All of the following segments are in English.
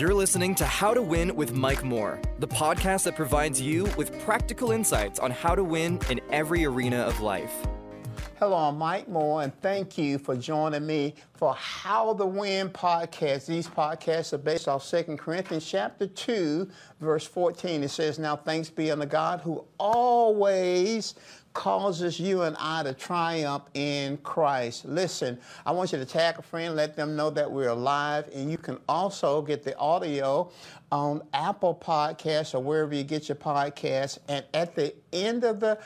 You're listening to How to Win with Mike Moore, the podcast that provides you with practical insights on how to win in every arena of life. Hello, I'm Mike Moore, and thank you for joining me for How to Win podcast. These podcasts are based off 2 Corinthians chapter 2, verse 14. It says, Now thanks be unto God who always causes you and I to triumph in Christ. Listen, I want you to tag a friend, let them know that we're alive, and you can also get the audio on Apple Podcasts or wherever you get your podcasts. And at the end of the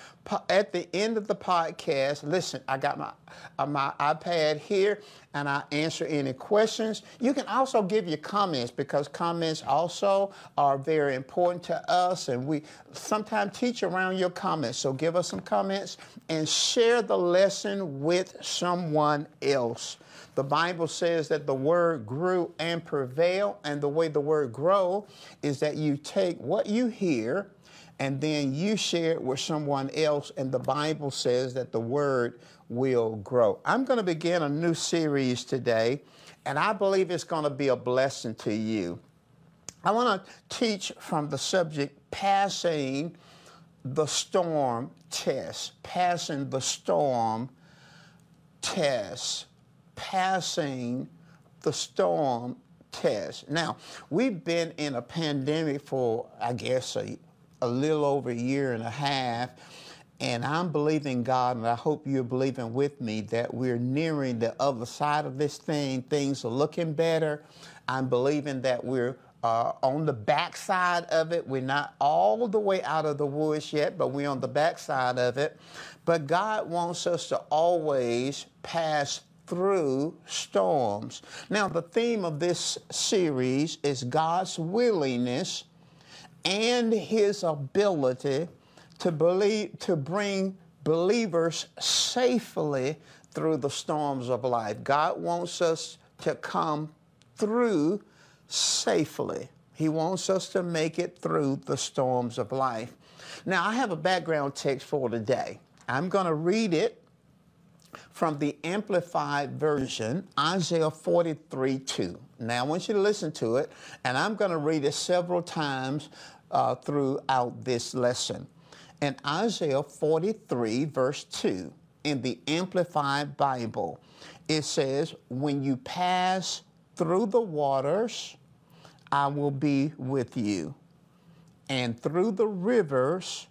at the end of the podcast, listen, I got my uh, my iPad here, and I answer any questions. You can also give your comments because comments also are very important to us, and we sometimes teach around your comments. So give us some comments and share the lesson with someone else. The Bible says that the word grew and prevailed, and the way the word grow is that you take what you hear and then you share it with someone else, and the Bible says that the word will grow. I'm going to begin a new series today, and I believe it's going to be a blessing to you. I want to teach from the subject passing the storm test, passing the storm test passing the storm test. Now, we've been in a pandemic for, I guess, a, a little over a year and a half. And I'm believing God, and I hope you're believing with me that we're nearing the other side of this thing. Things are looking better. I'm believing that we're uh, on the backside of it. We're not all the way out of the woods yet, but we're on the backside of it. But God wants us to always pass through storms. Now, the theme of this series is God's willingness and his ability to believe to bring believers safely through the storms of life. God wants us to come through safely. He wants us to make it through the storms of life. Now, I have a background text for today. I'm going to read it from the Amplified Version, Isaiah 43 2. Now, I want you to listen to it, and I'm going to read it several times uh, throughout this lesson. In Isaiah 43, verse 2, in the Amplified Bible, it says, When you pass through the waters, I will be with you. And through the rivers,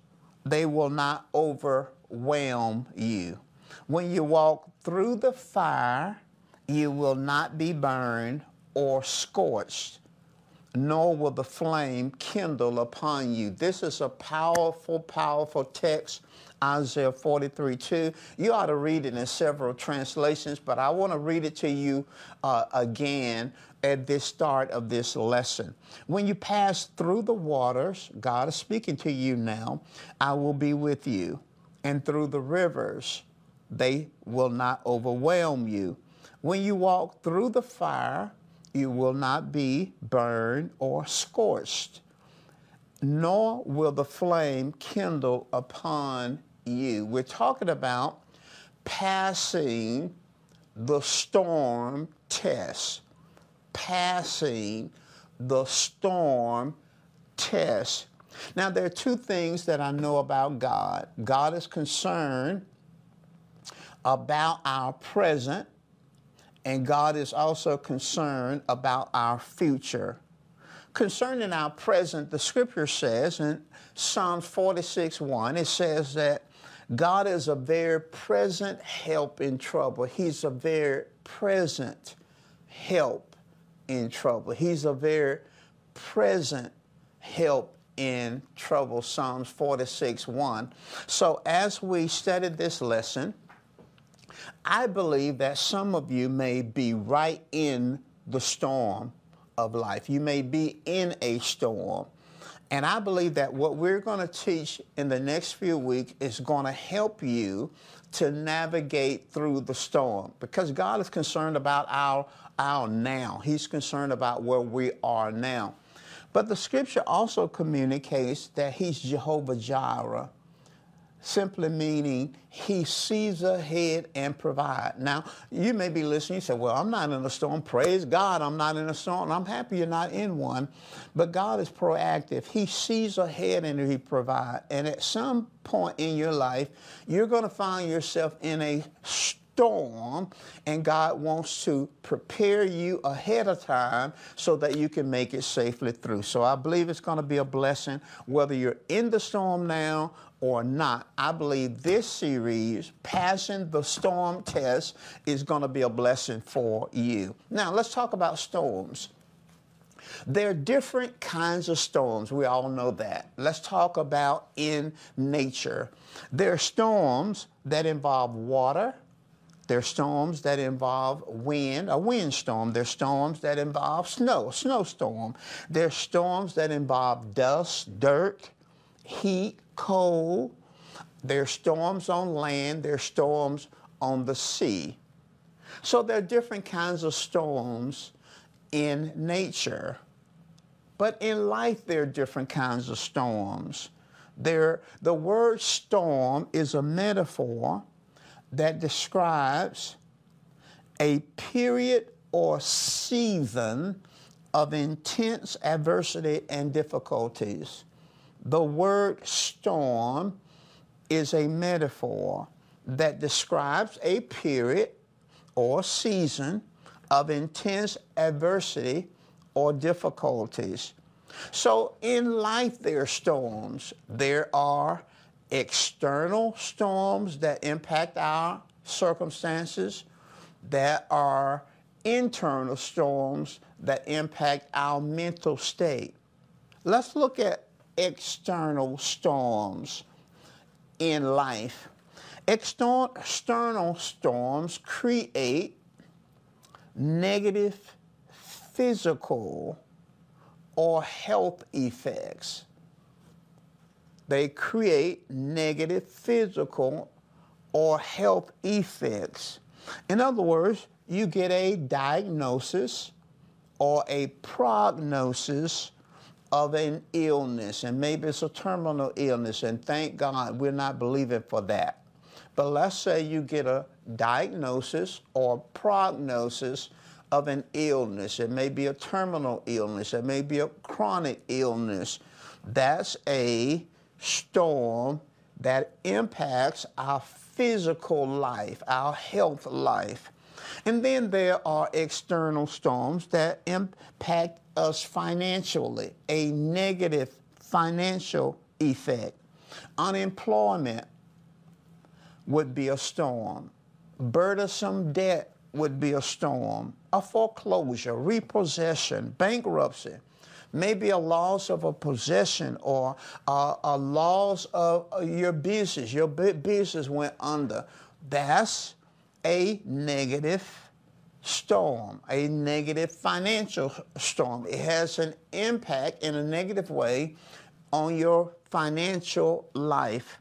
they will not overwhelm you. When you walk through the fire, you will not be burned or scorched, nor will the flame kindle upon you. This is a powerful, powerful text, Isaiah 43 2. You ought to read it in several translations, but I want to read it to you uh, again at this start of this lesson. When you pass through the waters, God is speaking to you now, I will be with you. And through the rivers, they will not overwhelm you. When you walk through the fire, you will not be burned or scorched, nor will the flame kindle upon you. We're talking about passing the storm test. Passing the storm test. Now, there are two things that I know about God. God is concerned about our present, and God is also concerned about our future. Concerning our present, the scripture says in Psalms 46 1, it says that God is a very present help in trouble. He's a very present help in trouble. He's a very present help in trouble. Psalms 46 1. So as we studied this lesson, I believe that some of you may be right in the storm of life. You may be in a storm. And I believe that what we're going to teach in the next few weeks is going to help you to navigate through the storm because God is concerned about our, our now. He's concerned about where we are now. But the scripture also communicates that He's Jehovah Jireh simply meaning he sees ahead and provide. Now, you may be listening, you say, well, I'm not in a storm. Praise God, I'm not in a storm. I'm happy you're not in one. But God is proactive. He sees ahead and he provides. And at some point in your life, you're going to find yourself in a storm, and God wants to prepare you ahead of time so that you can make it safely through. So I believe it's going to be a blessing whether you're in the storm now or not, I believe this series, Passing the Storm Test, is going to be a blessing for you. Now, let's talk about storms. There are different kinds of storms. We all know that. Let's talk about in nature. There are storms that involve water. There are storms that involve wind, a windstorm. There are storms that involve snow, a snowstorm. There are storms that involve dust, dirt, heat, cold. There's storms on land, there's storms on the sea. So there are different kinds of storms in nature. But in life, there are different kinds of storms. There, the word storm is a metaphor that describes a period or season of intense adversity and difficulties. The word storm is a metaphor that describes a period or season of intense adversity or difficulties. So in life, there are storms. There are external storms that impact our circumstances. There are internal storms that impact our mental state. Let's look at external storms in life. External storms create negative physical or health effects. They create negative physical or health effects. In other words, you get a diagnosis or a prognosis of an illness, and maybe it's a terminal illness, and thank God we're not believing for that. But let's say you get a diagnosis or prognosis of an illness. It may be a terminal illness, it may be a chronic illness. That's a storm that impacts our physical life, our health life. And then there are external storms that impact us financially, a negative financial effect. Unemployment would be a storm. Burdensome debt would be a storm. A foreclosure, repossession, bankruptcy, maybe a loss of a possession or a, a loss of your business. Your business went under. That's a negative storm, a negative financial storm. It has an impact in a negative way on your financial life.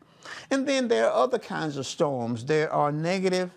And then there are other kinds of storms. There are negative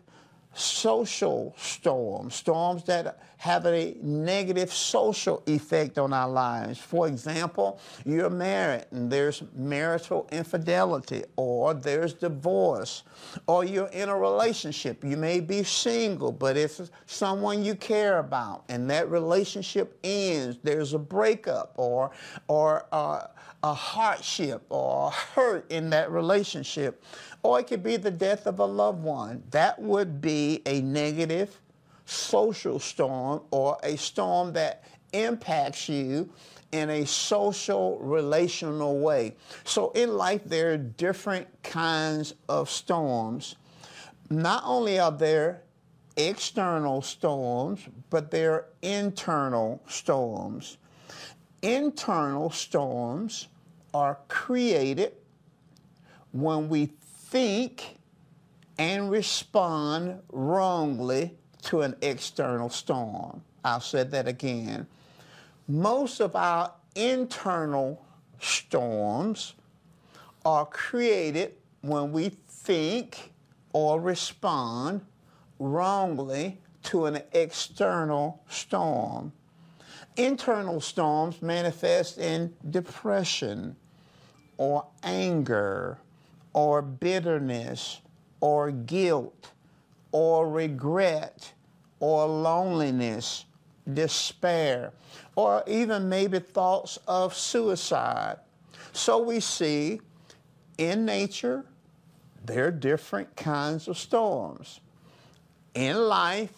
social storms, storms that have a negative social effect on our lives. For example, you're married and there's marital infidelity, or there's divorce, or you're in a relationship. You may be single, but it's someone you care about, and that relationship ends. There's a breakup, or or uh, a hardship, or hurt in that relationship or it could be the death of a loved one. That would be a negative social storm or a storm that impacts you in a social relational way. So in life, there are different kinds of storms. Not only are there external storms, but there are internal storms. Internal storms are created when we think and respond wrongly to an external storm. I'll say that again. Most of our internal storms are created when we think or respond wrongly to an external storm. Internal storms manifest in depression or anger or bitterness or guilt or regret or loneliness, despair, or even maybe thoughts of suicide. So we see in nature, there are different kinds of storms. In life,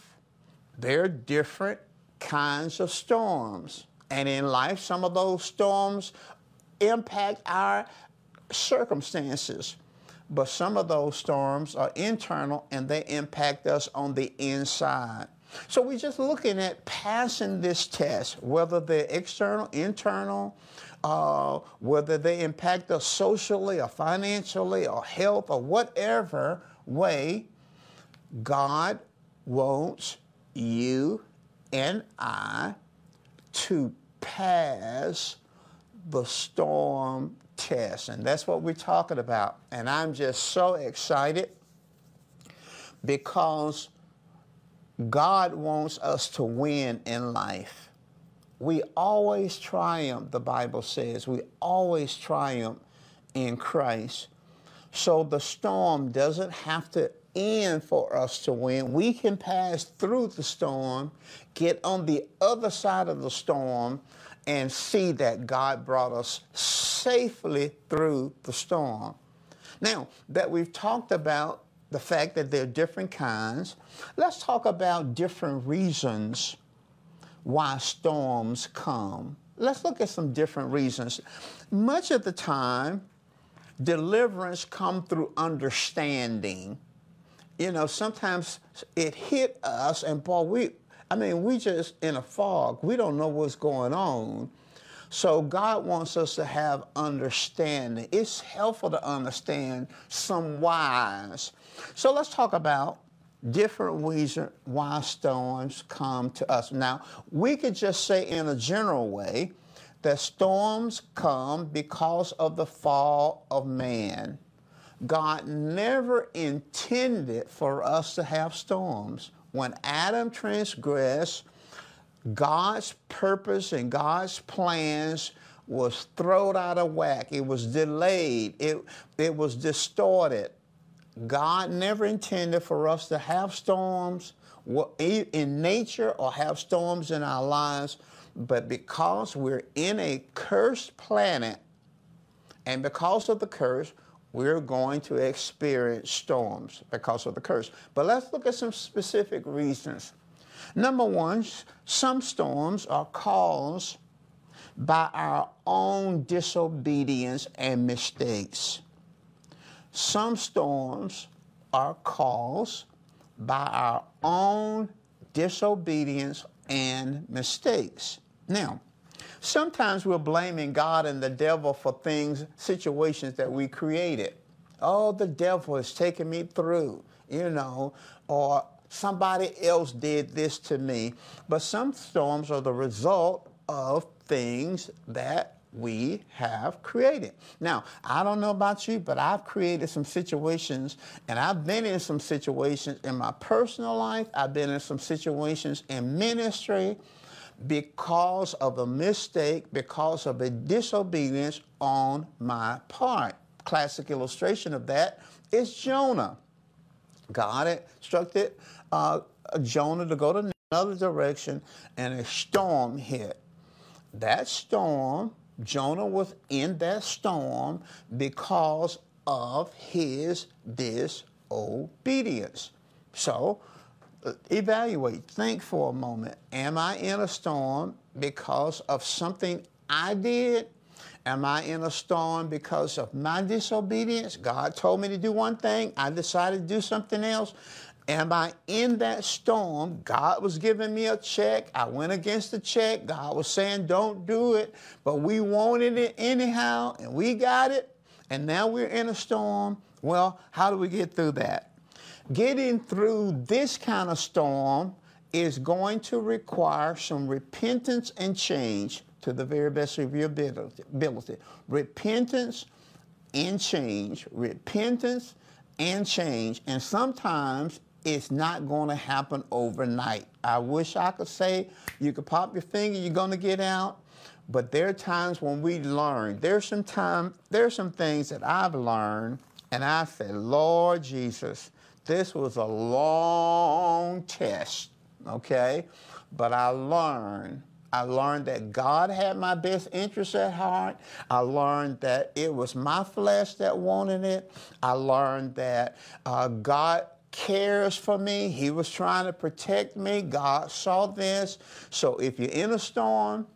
there are different kinds of storms. And in life, some of those storms impact our circumstances. But some of those storms are internal and they impact us on the inside. So we're just looking at passing this test, whether they're external, internal, uh, whether they impact us socially or financially or health or whatever way, God wants you and I to pass the storm test. And that's what we're talking about. And I'm just so excited because God wants us to win in life. We always triumph, the Bible says. We always triumph in Christ. So the storm doesn't have to end for us to win. We can pass through the storm, get on the other side of the storm, and see that God brought us safely through the storm. Now, that we've talked about the fact that there are different kinds, let's talk about different reasons why storms come. Let's look at some different reasons. Much of the time, deliverance come through understanding. You know, sometimes it hit us and boy, we I mean, we just in a fog. We don't know what's going on. So God wants us to have understanding. It's helpful to understand some whys. So let's talk about different reasons why storms come to us. Now, we could just say in a general way that storms come because of the fall of man. God never intended for us to have storms when Adam transgressed, God's purpose and God's plans was thrown out of whack. It was delayed. It, it was distorted. God never intended for us to have storms in nature or have storms in our lives, but because we're in a cursed planet, and because of the curse, we're going to experience storms because of the curse. But let's look at some specific reasons. Number one, some storms are caused by our own disobedience and mistakes. Some storms are caused by our own disobedience and mistakes. Now, Sometimes we're blaming God and the devil for things, situations that we created. Oh, the devil is taking me through, you know, or somebody else did this to me. But some storms are the result of things that we have created. Now, I don't know about you, but I've created some situations and I've been in some situations in my personal life, I've been in some situations in ministry because of a mistake, because of a disobedience on my part. Classic illustration of that is Jonah. God instructed uh, Jonah to go to another direction, and a storm hit. That storm, Jonah was in that storm because of his disobedience. So, evaluate, think for a moment. Am I in a storm because of something I did? Am I in a storm because of my disobedience? God told me to do one thing, I decided to do something else. Am I in that storm? God was giving me a check. I went against the check. God was saying, don't do it. But we wanted it anyhow, and we got it. And now we're in a storm. Well, how do we get through that? Getting through this kind of storm is going to require some repentance and change to the very best of your ability. Repentance and change. Repentance and change. And sometimes it's not going to happen overnight. I wish I could say you could pop your finger, you're going to get out. But there are times when we learn. There's some time, there's some things that I've learned And I said, Lord Jesus, this was a long test, okay? But I learned. I learned that God had my best interests at heart. I learned that it was my flesh that wanted it. I learned that uh, God cares for me. He was trying to protect me. God saw this. So if you're in a storm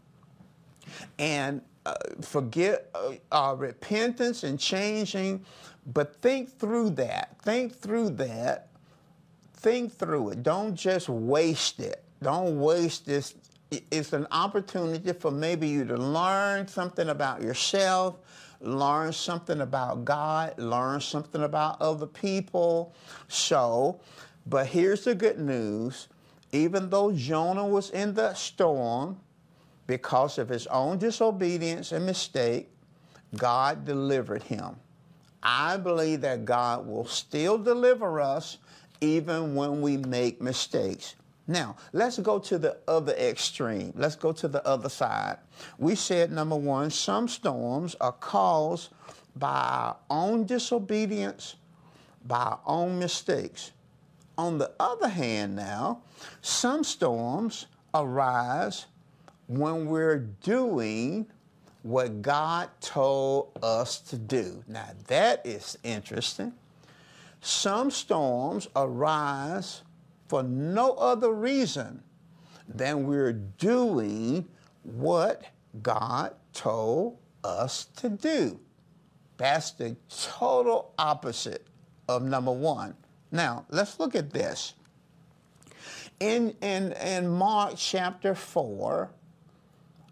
and uh, forget uh, uh, repentance and changing, but think through that. Think through that. Think through it. Don't just waste it. Don't waste this. It's an opportunity for maybe you to learn something about yourself, learn something about God, learn something about other people. So, but here's the good news. Even though Jonah was in the storm, because of his own disobedience and mistake, God delivered him. I believe that God will still deliver us even when we make mistakes. Now, let's go to the other extreme. Let's go to the other side. We said, number one, some storms are caused by our own disobedience, by our own mistakes. On the other hand, now, some storms arise when we're doing what God told us to do. Now, that is interesting. Some storms arise for no other reason than we're doing what God told us to do. That's the total opposite of number one. Now, let's look at this. In, in, in Mark chapter 4,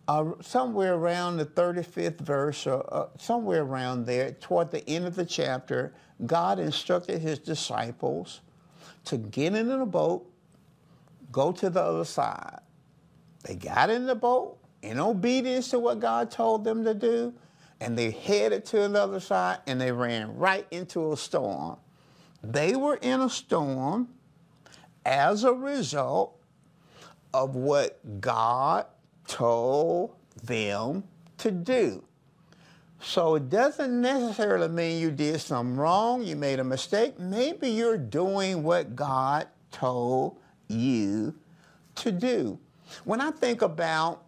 uh, somewhere around the 35th verse, or uh, somewhere around there, toward the end of the chapter, God instructed his disciples to get in the boat, go to the other side. They got in the boat in obedience to what God told them to do, and they headed to the other side and they ran right into a storm. They were in a storm as a result of what God told them to do. So it doesn't necessarily mean you did something wrong, you made a mistake. Maybe you're doing what God told you to do. When I think about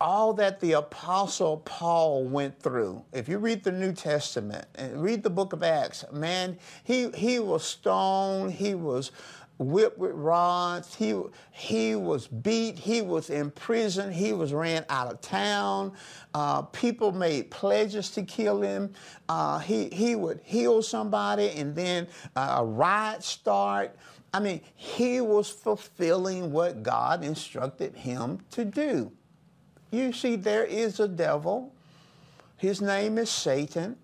all that the apostle Paul went through. If you read the New Testament and read the book of Acts, man, he he was stoned, he was whipped with rods. He, he was beat. He was in prison. He was ran out of town. Uh, people made pledges to kill him. Uh, he, he would heal somebody and then uh, a riot start. I mean, he was fulfilling what God instructed him to do. You see, there is a devil. His name is Satan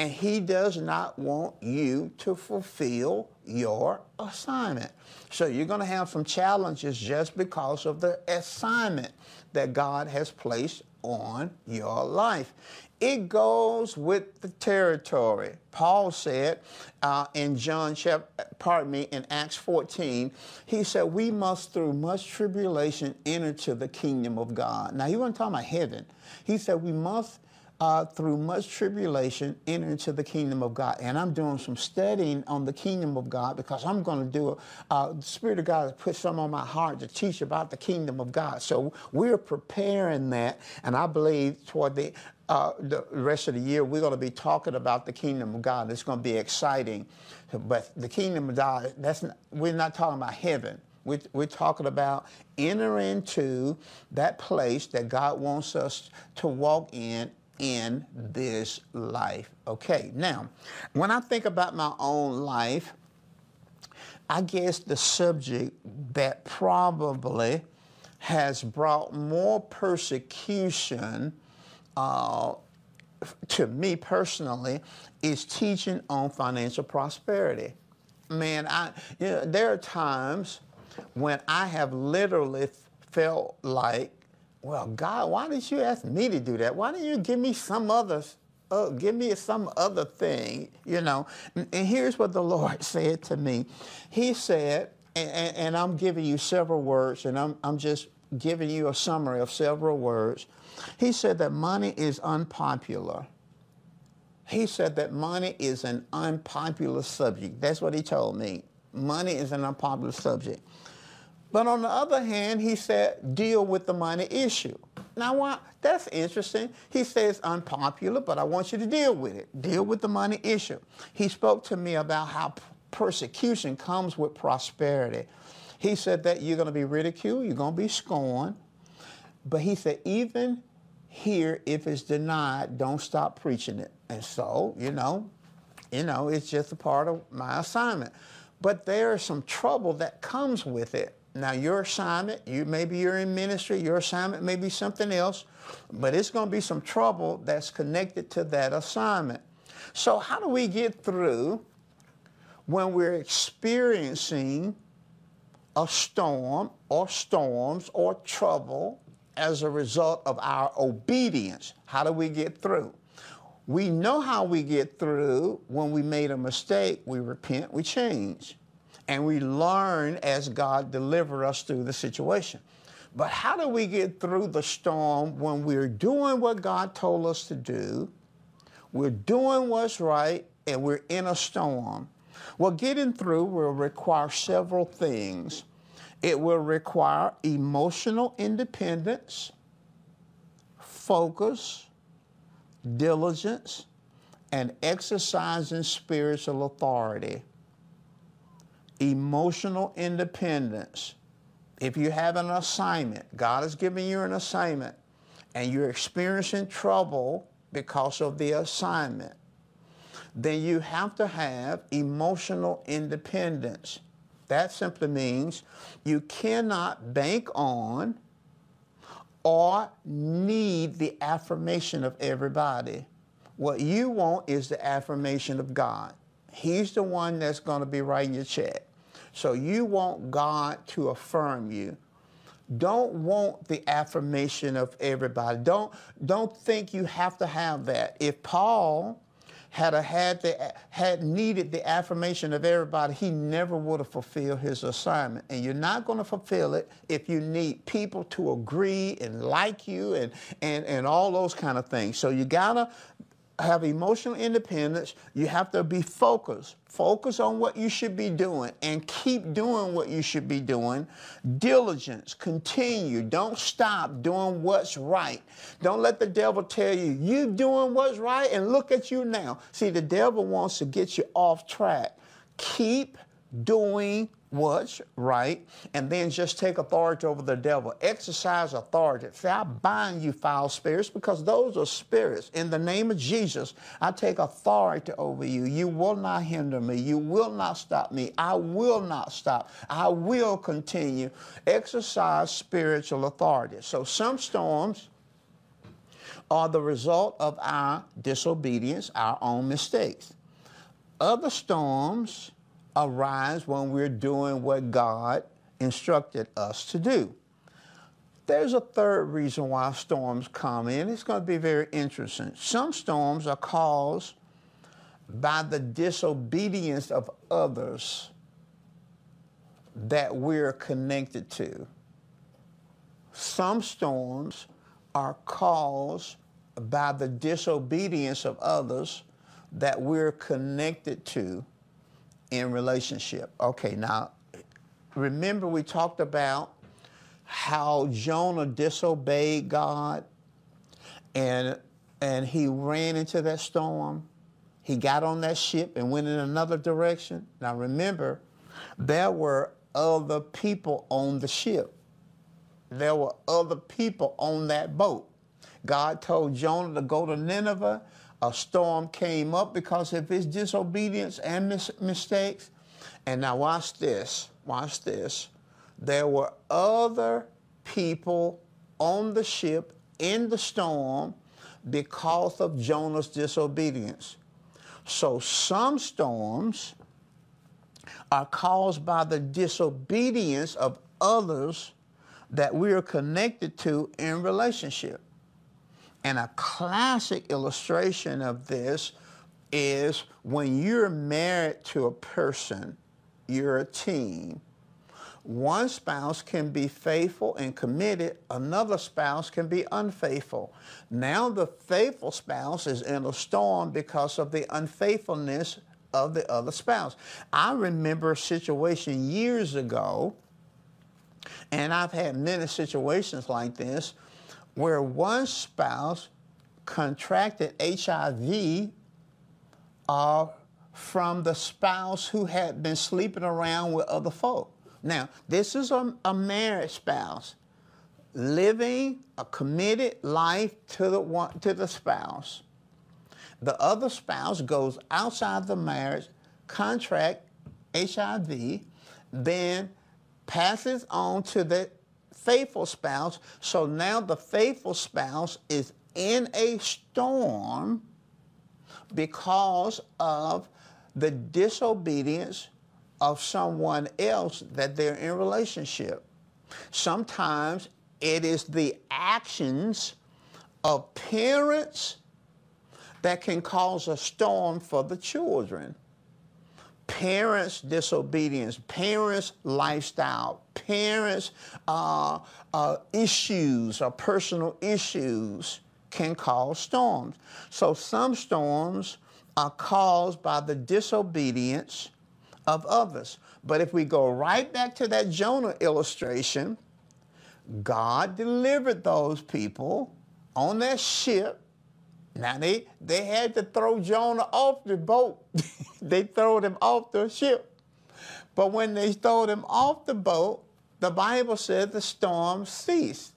and he does not want you to fulfill your assignment. So you're going to have some challenges just because of the assignment that God has placed on your life. It goes with the territory. Paul said uh, in John chapter, pardon me, in Acts 14, he said, we must through much tribulation enter to the kingdom of God. Now he wasn't talking about heaven. He said we must uh, through much tribulation, enter into the kingdom of God. And I'm doing some studying on the kingdom of God because I'm going to do, a, uh, the Spirit of God has put some on my heart to teach about the kingdom of God. So we're preparing that. And I believe toward the, uh, the rest of the year, we're going to be talking about the kingdom of God. It's going to be exciting. But the kingdom of God, that's not, we're not talking about heaven. We're, we're, talking about enter into that place that God wants us to walk in in this life. Okay, now, when I think about my own life, I guess the subject that probably has brought more persecution uh, to me personally is teaching on financial prosperity. Man, I you know, there are times when I have literally felt like well, God, why did you ask me to do that? Why didn't you give me some other, uh, give me some other thing, you know? And, here's what the Lord said to me. He said, and, and, and I'm giving you several words, and I'm, I'm just giving you a summary of several words. He said that money is unpopular. He said that money is an unpopular subject. That's what he told me. Money is an unpopular subject. But on the other hand, he said, deal with the money issue. Now, what? That's interesting. He says unpopular, but I want you to deal with it. Deal with the money issue. He spoke to me about how persecution comes with prosperity. He said that you're going to be ridiculed, you're going to be scorned. But he said, even here, if it's denied, don't stop preaching it. And so, you know, you know, it's just a part of my assignment. But there is some trouble that comes with it. Now, your assignment, you maybe you're in ministry, your assignment may be something else, but it's going to be some trouble that's connected to that assignment. So, how do we get through when we're experiencing a storm or storms or trouble as a result of our obedience? How do we get through? We know how we get through when we made a mistake, we repent, we change and we learn as God deliver us through the situation. But how do we get through the storm when we're doing what God told us to do? We're doing what's right and we're in a storm. Well, getting through will require several things. It will require emotional independence, focus, diligence, and exercising spiritual authority emotional independence. If you have an assignment, God is giving you an assignment, and you're experiencing trouble because of the assignment, then you have to have emotional independence. That simply means you cannot bank on or need the affirmation of everybody. What you want is the affirmation of God. He's the one that's going to be writing your check. So you want God to affirm you. Don't want the affirmation of everybody. Don't, don't think you have to have that. If Paul had a, had the, had needed the affirmation of everybody, he never would have fulfilled his assignment. And you're not going to fulfill it if you need people to agree and like you and, and, and all those kind of things. So you gotta have emotional independence, you have to be focused. Focus on what you should be doing and keep doing what you should be doing. Diligence, continue. Don't stop doing what's right. Don't let the devil tell you, you're doing what's right and look at you now. See, the devil wants to get you off track. Keep doing what's right, and then just take authority over the devil. Exercise authority. Say, I bind you, foul spirits, because those are spirits. In the name of Jesus, I take authority over you. You will not hinder me. You will not stop me. I will not stop. I will continue. Exercise spiritual authority. So some storms are the result of our disobedience, our own mistakes. Other storms arise when we're doing what God instructed us to do. There's a third reason why storms come in. It's going to be very interesting. Some storms are caused by the disobedience of others that we're connected to. Some storms are caused by the disobedience of others that we're connected to in relationship. Okay, now remember we talked about how Jonah disobeyed God and and he ran into that storm. He got on that ship and went in another direction. Now remember, there were other people on the ship. There were other people on that boat. God told Jonah to go to Nineveh a storm came up because of his disobedience and mis- mistakes. And now, watch this. Watch this. There were other people on the ship in the storm because of Jonah's disobedience. So, some storms are caused by the disobedience of others that we are connected to in relationship. And a classic illustration of this is when you're married to a person, you're a team. One spouse can be faithful and committed, another spouse can be unfaithful. Now, the faithful spouse is in a storm because of the unfaithfulness of the other spouse. I remember a situation years ago, and I've had many situations like this, where one spouse contracted HIV uh, from the spouse who had been sleeping around with other folk. Now, this is a, a married spouse living a committed life to the one, to the spouse. The other spouse goes outside the marriage, contract HIV, then passes on to the faithful spouse. So now the faithful spouse is in a storm because of the disobedience of someone else that they're in relationship. Sometimes it is the actions of parents that can cause a storm for the children. Parents' disobedience, parents' lifestyle, parents' uh, uh, issues or personal issues can cause storms. So some storms are caused by the disobedience of others. But if we go right back to that Jonah illustration, God delivered those people on that ship. Now they, they had to throw Jonah off the boat. they threw him off the ship. But when they threw him off the boat, the Bible said the storm ceased.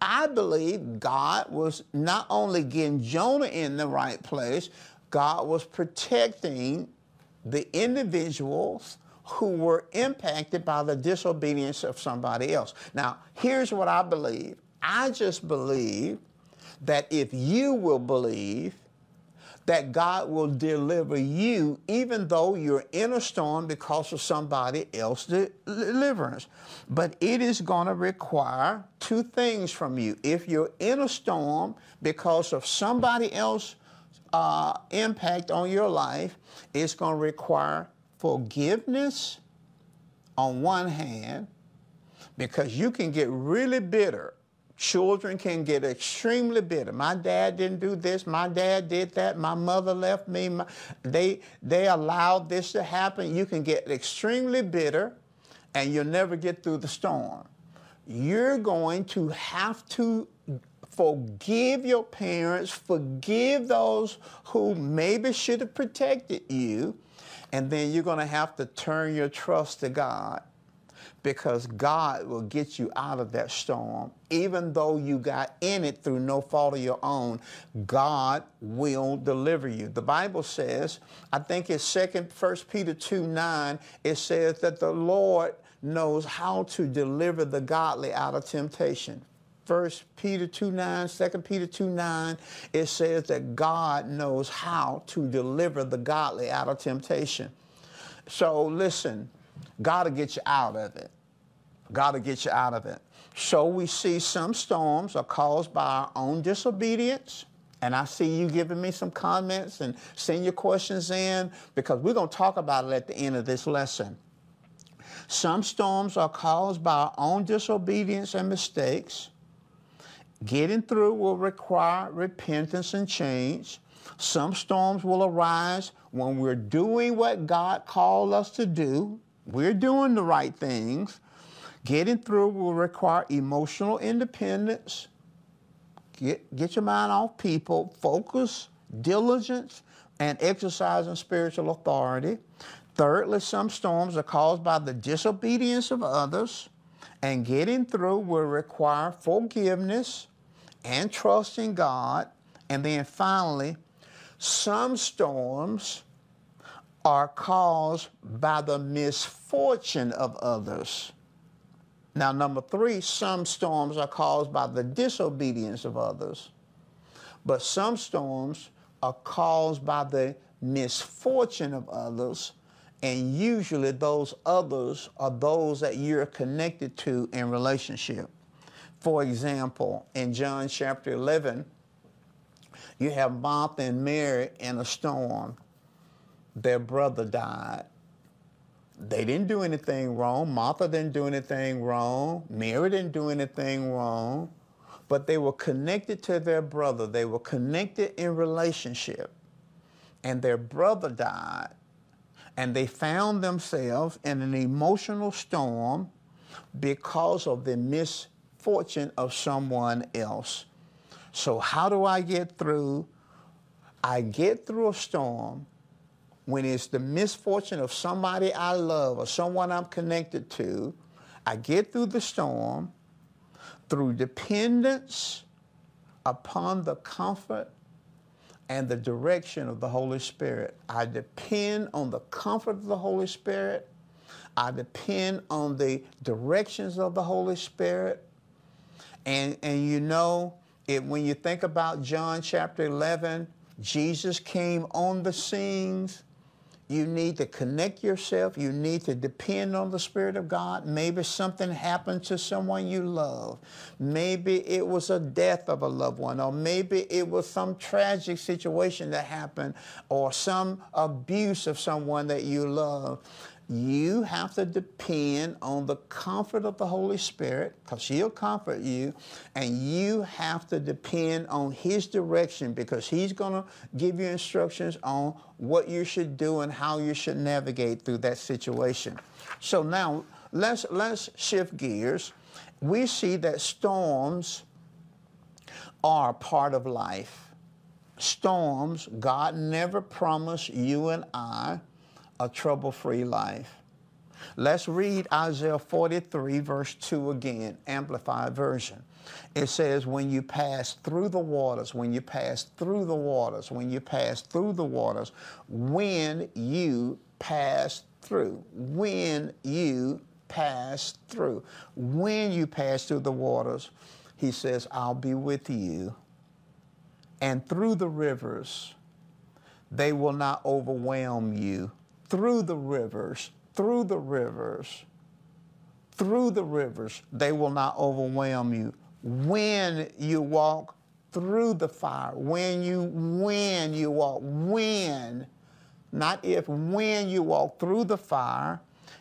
I believe God was not only getting Jonah in the right place, God was protecting the individuals who were impacted by the disobedience of somebody else. Now, here's what I believe I just believe that if you will believe, that God will deliver you even though you're in a storm because of somebody else's deliverance. But it is going to require two things from you. If you're in a storm because of somebody else's uh, impact on your life, it's going to require forgiveness on one hand, because you can get really bitter Children can get extremely bitter. My dad didn't do this. My dad did that. My mother left me. They, they allowed this to happen. You can get extremely bitter and you'll never get through the storm. You're going to have to forgive your parents, forgive those who maybe should have protected you, and then you're going to have to turn your trust to God because God will get you out of that storm. Even though you got in it through no fault of your own, God will deliver you. The Bible says, I think it's second First Peter 2 9, it says that the Lord knows how to deliver the godly out of temptation. First Peter 2 9, 2 Peter 2 9, it says that God knows how to deliver the godly out of temptation. So listen, God will get you out of it. God will get you out of it. So we see some storms are caused by our own disobedience. And I see you giving me some comments and send your questions in because we're going to talk about it at the end of this lesson. Some storms are caused by our own disobedience and mistakes. Getting through will require repentance and change. Some storms will arise when we're doing what God called us to do. We're doing the right things, Getting through will require emotional independence. Get, get your mind off people, focus, diligence, and exercising spiritual authority. Thirdly, some storms are caused by the disobedience of others, and getting through will require forgiveness and trust in God. And then finally, some storms are caused by the misfortune of others. Now, number three, some storms are caused by the disobedience of others, but some storms are caused by the misfortune of others, and usually those others are those that you're connected to in relationship. For example, in John chapter 11, you have Martha and Mary in a storm. Their brother died. They didn't do anything wrong. Martha didn't do anything wrong. Mary didn't do anything wrong. But they were connected to their brother. They were connected in relationship. And their brother died. And they found themselves in an emotional storm because of the misfortune of someone else. So, how do I get through? I get through a storm when it's the misfortune of somebody I love or someone I'm connected to, I get through the storm through dependence upon the comfort and the direction of the Holy Spirit. I depend on the comfort of the Holy Spirit. I depend on the directions of the Holy Spirit. And, and you know, it, when you think about John chapter 11, Jesus came on the scenes you need to connect yourself. You need to depend on the Spirit of God. Maybe something happened to someone you love. Maybe it was a death of a loved one, or maybe it was some tragic situation that happened, or some abuse of someone that you love. You have to depend on the comfort of the Holy Spirit because He'll comfort you, and you have to depend on His direction because He's going to give you instructions on what you should do and how you should navigate through that situation. So now let's let's shift gears. We see that storms are part of life. Storms, God never promised you and I a trouble free life. Let's read Isaiah 43, verse 2 again, Amplified Version. It says, When you pass through the waters, when you pass through the waters, when you pass through the waters, when you pass through, when you pass through, when you pass through the waters, he says, I'll be with you. And through the rivers, they will not overwhelm you through the rivers, through the rivers, through the rivers, they will not overwhelm you. When you walk through the fire, when you when you walk, when, not if, when you walk through the fire,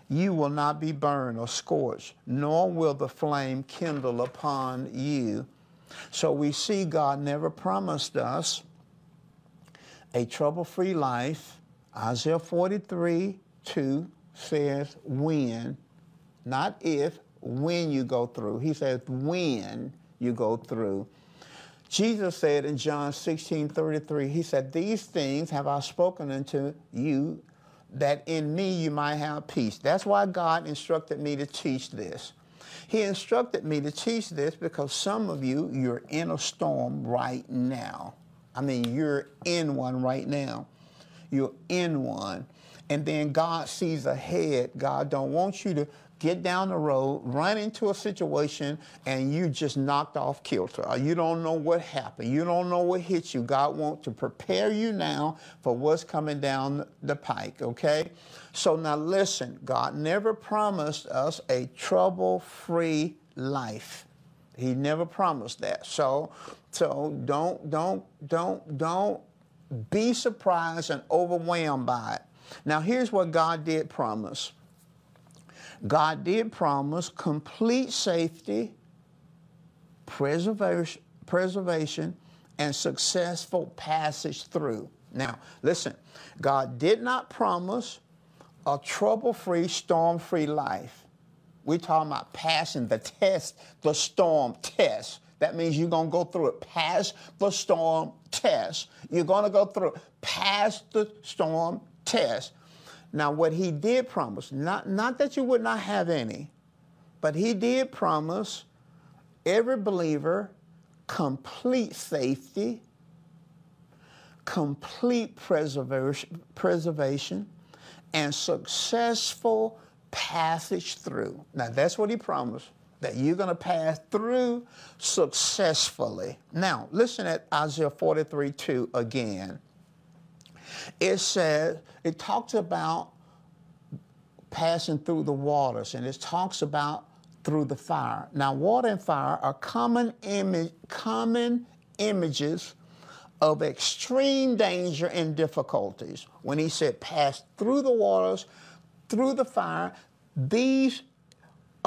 you will not be burned or scorched, nor will the flame kindle upon you. So we see God never promised us a trouble free life Isaiah 43 2 says when, not if, when you go through. He says when you go through. Jesus said in John 16 33, He said, These things have I spoken unto you, that in me you might have peace. That's why God instructed me to teach this. He instructed me to teach this because some of you, you're in a storm right now. I mean, you're in one right now you're in one. And then God sees ahead. God don't want you to get down the road, run into a situation, and you just knocked off kilter. Uh, you don't know what happened. You don't know what hit you. God wants to prepare you now for what's coming down the pike, okay? So now listen, God never promised us a trouble-free life. He never promised that. So so don't don't don't don't be surprised and overwhelmed by it. Now, here's what God did promise God did promise complete safety, preservation, preservation and successful passage through. Now, listen, God did not promise a trouble free, storm free life. We're talking about passing the test, the storm test. That means you're going to go through it. Pass the storm test. You're going to go through it. Pass the storm test. Now, what he did promise, not, not that you would not have any, but he did promise every believer complete safety, complete preservation, preservation and successful passage through. Now, that's what he promised that you're going to pass through successfully. Now, listen at Isaiah 43 2 again. It says, it talks about passing through the waters, and it talks about through the fire. Now, water and fire are common, common images of extreme danger and difficulties. When he said, pass through the waters, through the fire. These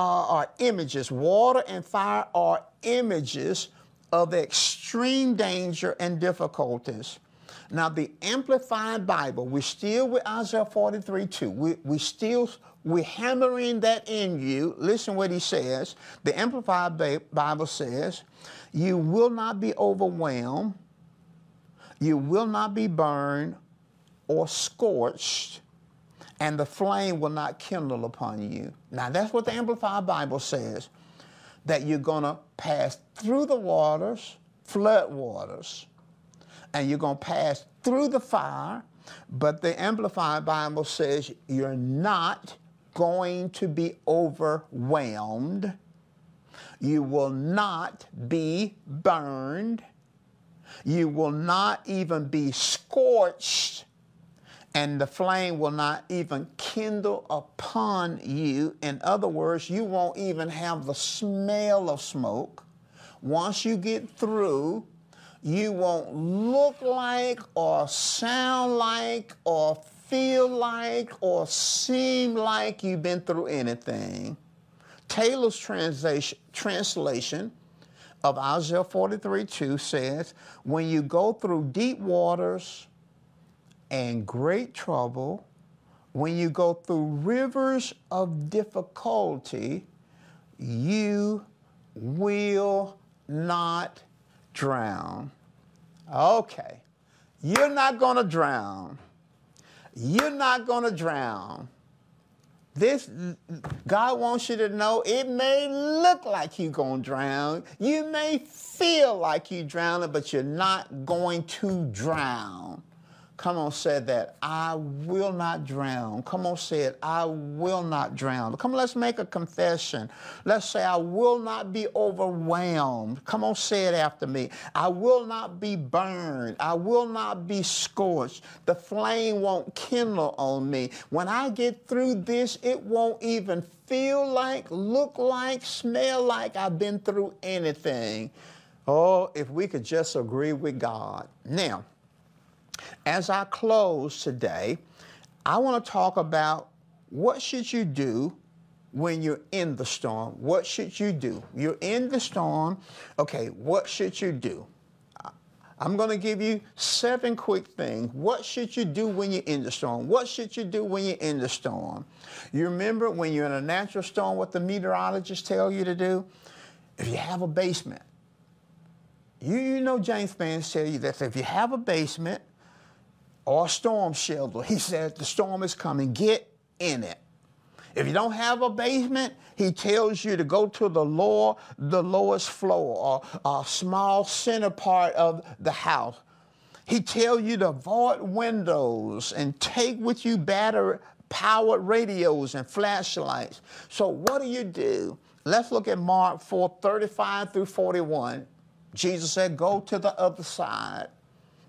are images. Water and fire are images of extreme danger and difficulties. Now, the Amplified Bible, we're still with Isaiah 43 2. We, we still, we're hammering that in you. Listen what he says. The Amplified Bible says, You will not be overwhelmed, you will not be burned or scorched, and the flame will not kindle upon you. Now, that's what the Amplified Bible says that you're going to pass through the waters, flood waters and you're going to pass through the fire. But the Amplified Bible says you're not going to be overwhelmed. You will not be burned. You will not even be scorched. And the flame will not even kindle upon you. In other words, you won't even have the smell of smoke. Once you get through, you won't look like or sound like or feel like or seem like you've been through anything. Taylor's translation, translation of Isaiah 43 2 says, When you go through deep waters and great trouble, when you go through rivers of difficulty, you will not drown. Okay. You're not going to drown. You're not going to drown. This, God wants you to know it may look like you're going to drown. You may feel like you're drowning, but you're not going to drown. Come on, say that. I will not drown. Come on, say it. I will not drown. Come on, let's make a confession. Let's say, I will not be overwhelmed. Come on, say it after me. I will not be burned. I will not be scorched. The flame won't kindle on me. When I get through this, it won't even feel like, look like, smell like I've been through anything. Oh, if we could just agree with God. Now, as I close today, I want to talk about what should you do when you're in the storm? What should you do? You're in the storm. Okay, what should you do? I'm going to give you seven quick things. What should you do when you're in the storm? What should you do when you're in the storm? You remember when you're in a natural storm, what the meteorologists tell you to do? If you have a basement, you, you know James Spann tell you that if you have a basement, or storm shelter. He said, the storm is coming, get in it. If you don't have a basement, he tells you to go to the lower, the lowest floor or a small center part of the house. He tells you to avoid windows and take with you battery powered radios and flashlights. So what do you do? Let's look at Mark 4, 35 through 41. Jesus said, go to the other side.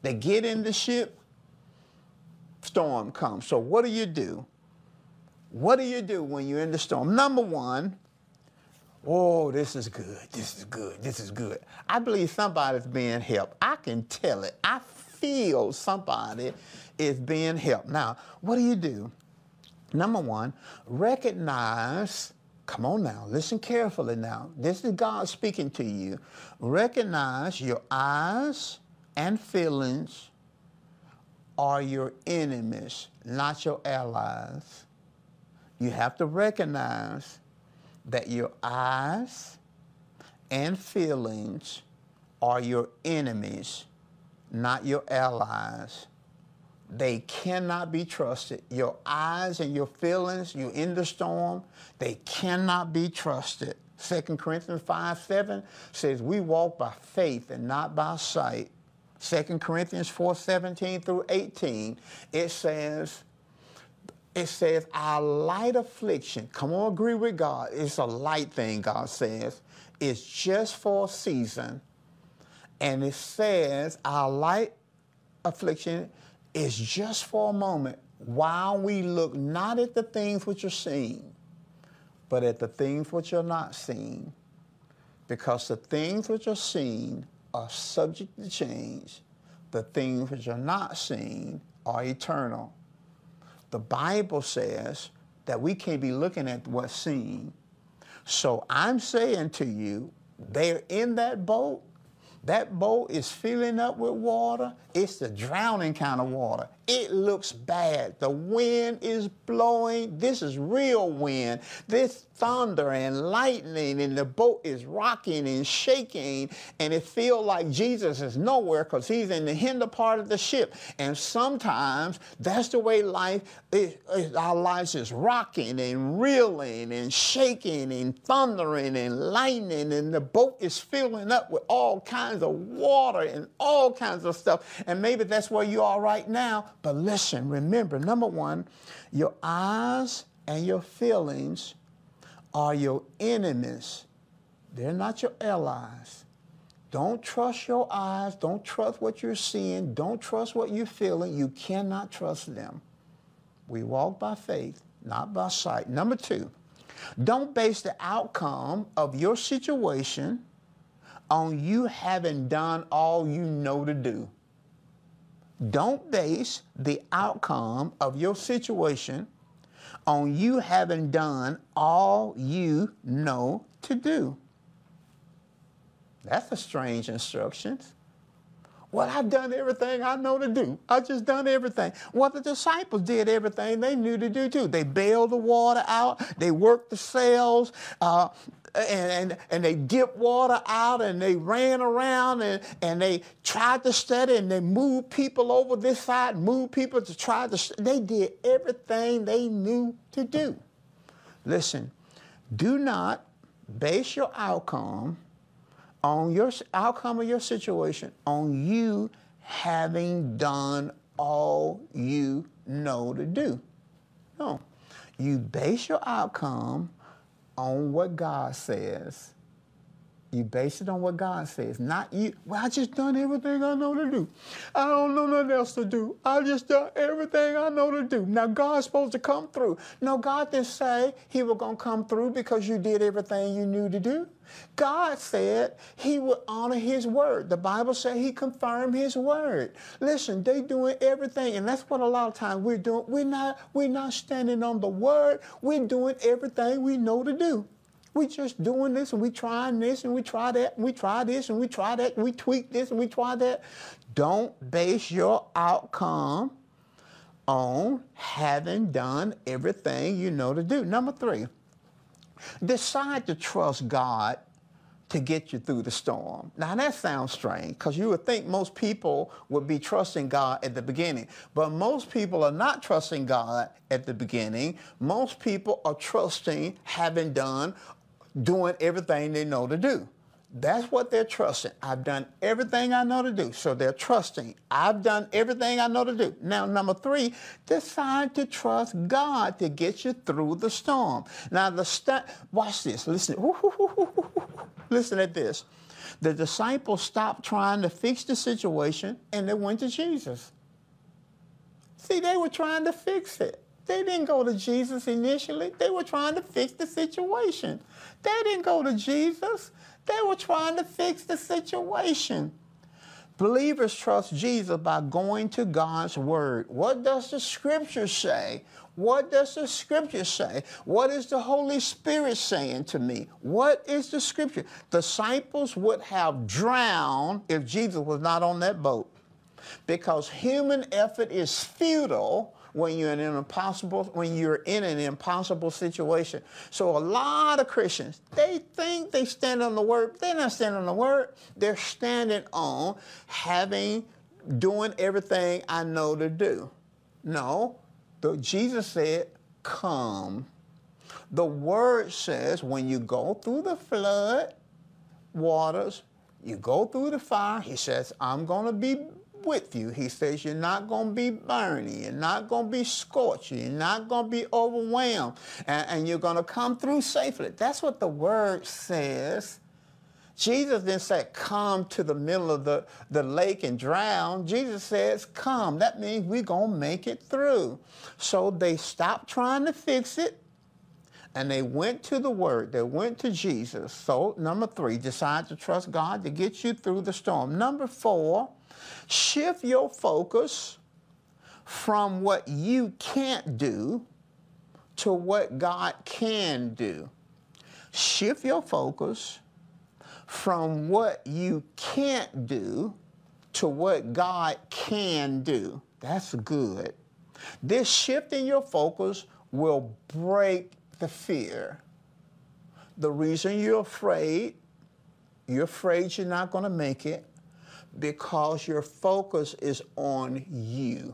They get in the ship, storm comes. So what do you do? What do you do when you're in the storm? Number one, oh, this is good. This is good. This is good. I believe somebody's being helped. I can tell it. I feel somebody is being helped. Now, what do you do? Number one, recognize, come on now, listen carefully now. This is God speaking to you. Recognize your eyes and feelings are your enemies, not your allies. You have to recognize that your eyes and feelings are your enemies, not your allies. They cannot be trusted. Your eyes and your feelings, you're in the storm, they cannot be trusted. 2 Corinthians 5 7 says, We walk by faith and not by sight. 2 Corinthians 4 17 through 18, it says, it says, our light affliction, come on, agree with God. It's a light thing, God says. It's just for a season. And it says, our light affliction is just for a moment while we look not at the things which are seen, but at the things which are not seen. Because the things which are seen are subject to change. The things which are not seen are eternal. The Bible says that we can't be looking at what's seen. So I'm saying to you, they're in that boat. That boat is filling up with water. It's the drowning kind of water. It looks bad. The wind is blowing. This is real wind. This thunder and lightning, and the boat is rocking and shaking, and it feels like Jesus is nowhere because he's in the hinder part of the ship. And sometimes that's the way life, is, our lives is rocking and reeling and shaking and thundering and lightning, and the boat is filling up with all kinds of water and all kinds of stuff. And maybe that's where you are right now. But listen, remember, number one, your eyes and your feelings are your enemies. They're not your allies. Don't trust your eyes. Don't trust what you're seeing. Don't trust what you're feeling. You cannot trust them. We walk by faith, not by sight. Number two, don't base the outcome of your situation on you having done all you know to do. Don't base the outcome of your situation on you having done all you know to do. That's a strange instruction. Well, I've done everything I know to do. I've just done everything. Well, the disciples did everything they knew to do too. They bailed the water out. They worked the sails. Uh, and, and, and they dipped water out and they ran around and, and they tried to study and they moved people over this side, moved people to try to, they did everything they knew to do. Listen, do not base your outcome on your outcome of your situation on you having done all you know to do. No. You base your outcome on what God says. You base it on what God says, not you. Well, I just done everything I know to do. I don't know nothing else to do. I just done everything I know to do. Now God's supposed to come through. No, God didn't say He was gonna come through because you did everything you knew to do. God said He would honor His word. The Bible said He confirmed His word. Listen, they doing everything, and that's what a lot of times we're doing. We're not we're not standing on the word. We're doing everything we know to do. We just doing this and we trying this and we try that and we try this and we try that and we tweak this and we try that. Don't base your outcome on having done everything you know to do. Number three, decide to trust God to get you through the storm. Now that sounds strange because you would think most people would be trusting God at the beginning, but most people are not trusting God at the beginning. Most people are trusting having done doing everything they know to do. That's what they're trusting. I've done everything I know to do. So they're trusting. I've done everything I know to do. Now, number three, decide to trust God to get you through the storm. Now, the st- watch this. Listen. Listen at this. The disciples stopped trying to fix the situation and they went to Jesus. See, they were trying to fix it. They didn't go to Jesus initially. They were trying to fix the situation. They didn't go to Jesus. They were trying to fix the situation. Believers trust Jesus by going to God's Word. What does the Scripture say? What does the Scripture say? What is the Holy Spirit saying to me? What is the Scripture? Disciples would have drowned if Jesus was not on that boat because human effort is futile when you're in an impossible when you're in an impossible situation. So a lot of Christians, they think they stand on the word. They're not standing on the word. They're standing on having doing everything I know to do. No, the, Jesus said, "Come." The word says when you go through the flood waters, you go through the fire, he says, I'm going to be with you. He says you're not going to be burning, you're not going to be scorched, you're not going to be overwhelmed, and, and you're going to come through safely. That's what the word says. Jesus didn't say, come to the middle of the, the lake and drown. Jesus says, come. That means we're going to make it through. So they stopped trying to fix it and they went to the Word. They went to Jesus. So, number three, decide to trust God to get you through the storm. Number four, Shift your focus from what you can't do to what God can do. Shift your focus from what you can't do to what God can do. That's good. This shift in your focus will break the fear. The reason you're afraid, you're afraid you're not going to make it because your focus is on you.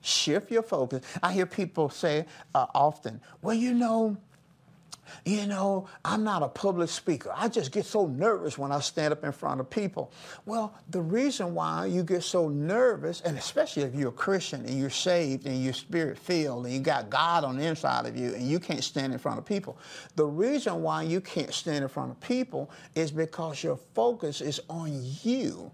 Shift your focus. I hear people say uh, often, well, you know, you know, I'm not a public speaker. I just get so nervous when I stand up in front of people. Well, the reason why you get so nervous, and especially if you're a Christian and you're saved and you're spirit filled and you got God on the inside of you and you can't stand in front of people, the reason why you can't stand in front of people is because your focus is on you.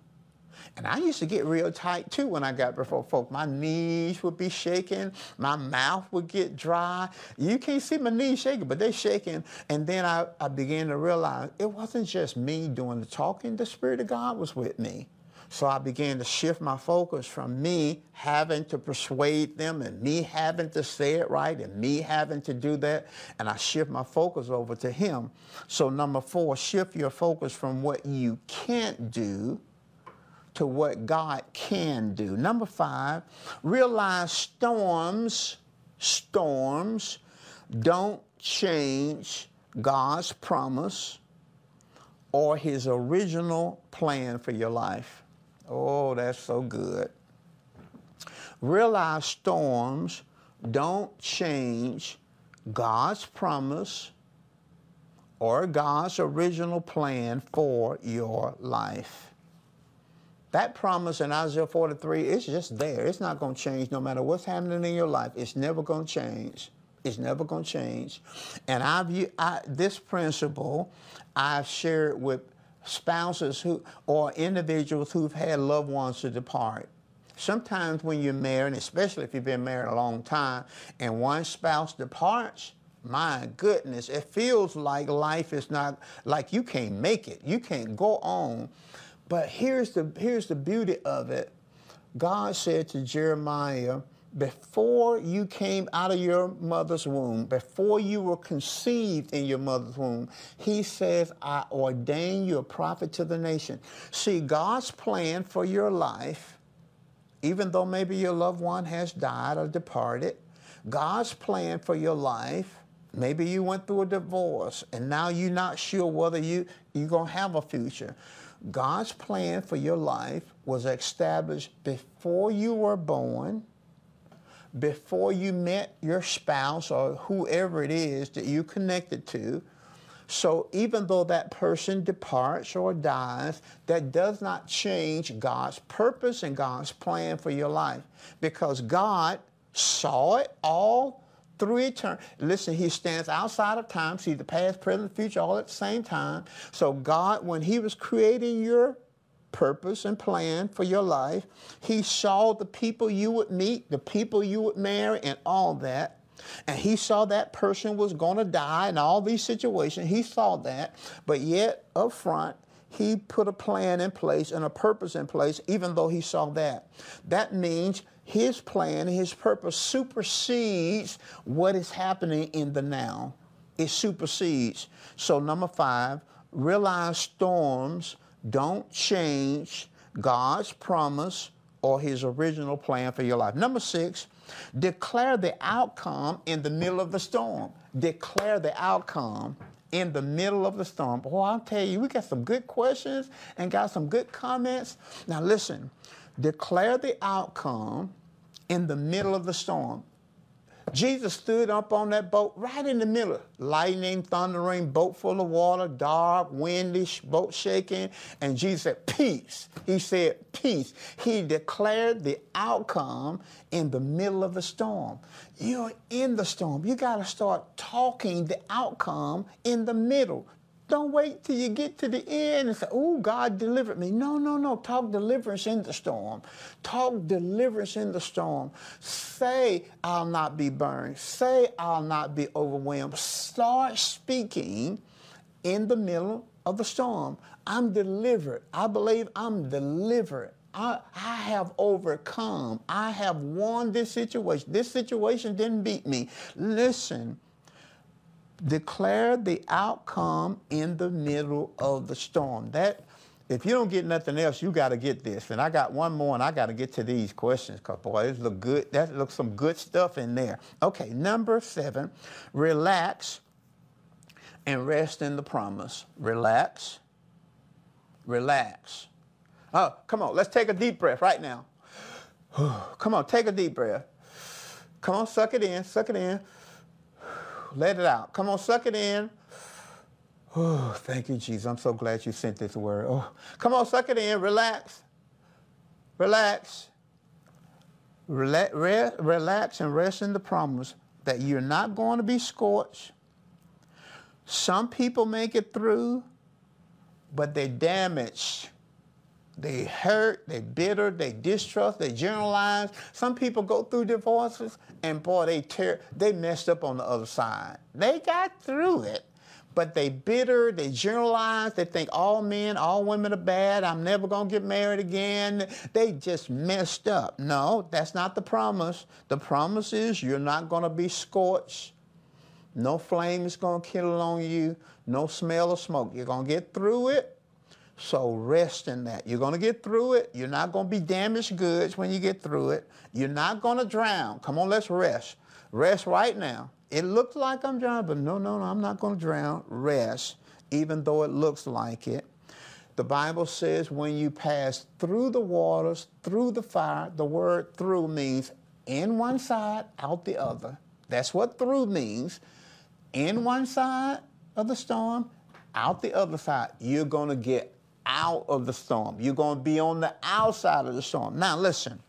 And I used to get real tight too when I got before folk. My knees would be shaking, my mouth would get dry. You can't see my knees shaking, but they're shaking. And then I, I began to realize it wasn't just me doing the talking, the Spirit of God was with me. So I began to shift my focus from me having to persuade them and me having to say it right and me having to do that. And I shift my focus over to Him. So, number four, shift your focus from what you can't do to what God can do. Number five, realize storms, storms don't change God's promise or his original plan for your life. Oh, that's so good. Realize storms don't change God's promise or God's original plan for your life. That promise in Isaiah 43 is just there. It's not going to change no matter what's happening in your life. It's never going to change. It's never going to change. And I've I, this principle I've shared with spouses who or individuals who've had loved ones to depart. Sometimes when you're married, especially if you've been married a long time, and one spouse departs, my goodness, it feels like life is not like you can't make it. You can't go on. But here's the, here's the beauty of it. God said to Jeremiah, before you came out of your mother's womb, before you were conceived in your mother's womb, he says, I ordain you a prophet to the nation. See, God's plan for your life, even though maybe your loved one has died or departed, God's plan for your life, maybe you went through a divorce and now you're not sure whether you, you're going to have a future. God's plan for your life was established before you were born, before you met your spouse or whoever it is that you connected to. So even though that person departs or dies, that does not change God's purpose and God's plan for your life because God saw it all through eternity. Listen, he stands outside of time, see the past, present, future, all at the same time. So God, when he was creating your purpose and plan for your life, he saw the people you would meet, the people you would marry, and all that. And he saw that person was going to die in all these situations. He saw that. But yet, up front, he put a plan in place and a purpose in place, even though he saw that. That means his plan, his purpose supersedes what is happening in the now. It supersedes. So, number five, realize storms don't change God's promise or his original plan for your life. Number six, declare the outcome in the middle of the storm. Declare the outcome in the middle of the storm. Boy, I'll tell you, we got some good questions and got some good comments. Now, listen, declare the outcome in the middle of the storm. Jesus stood up on that boat right in the middle. Lightning, thundering, boat full of water, dark, windy, boat shaking. And Jesus said, Peace. He said, Peace. He declared the outcome in the middle of the storm. You're in the storm. You got to start talking the outcome in the middle. Don't wait till you get to the end and say, oh, God delivered me. No, no, no. Talk deliverance in the storm. Talk deliverance in the storm. Say, I'll not be burned. Say, I'll not be overwhelmed. Start speaking in the middle of the storm. I'm delivered. I believe I'm delivered. I, I have overcome. I have won this situation. This situation didn't beat me. Listen, declare the outcome in the middle of the storm. That if you don't get nothing else, you got to get this. And I got one more, and I got to get to these questions because boy, it look good. That looks some good stuff in there. Okay, number seven, relax and rest in the promise. Relax, relax. Oh, come on, let's take a deep breath right now. come on, take a deep breath. Come on, suck it in, suck it in. Let it out. Come on, suck it in. Oh, thank you, Jesus. I'm so glad you sent this word. Oh, come on, suck it in. Relax. Relax. Relax, relax and rest in the promise that you're not going to be scorched. Some people make it through, but they're damaged. They hurt, they bitter, they distrust, they generalize. Some people go through divorces and boy, they tear, they messed up on the other side. They got through it, but they bitter, they generalize, they think all men, all women are bad, I'm never gonna get married again. They just messed up. No, that's not the promise. The promise is you're not gonna be scorched. No flame is gonna kill on you, no smell of smoke. You're gonna get through it. So rest in that. You're going to get through it. You're not going to be damaged goods when you get through it. You're not going to drown. Come on, let's rest. Rest right now. It looks like I'm drowning, but no, no, no, I'm not going to drown. Rest, even though it looks like it. The Bible says when you pass through the waters, through the fire, the word through means in one side, out the other. That's what through means. In one side of the storm, out the other side. You're going to get out of the storm. You're going to be on the outside of the storm. Now, listen.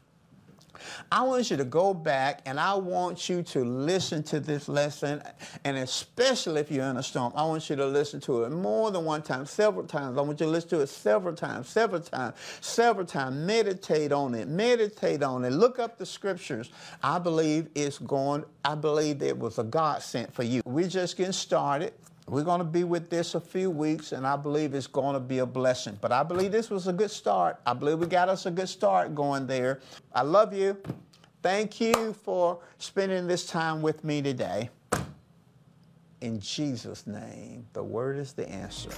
I want you to go back and I want you to listen to this lesson. And especially if you're in a storm, I want you to listen to it more than one time, several times. I want you to listen to it several times, several times, several times. Meditate on it, meditate on it. Look up the scriptures. I believe it's going, I believe it was a God sent for you. We're just getting started. We're going to be with this a few weeks, and I believe it's going to be a blessing. But I believe this was a good start. I believe we got us a good start going there. I love you. Thank you for spending this time with me today. In Jesus' name, the word is the answer.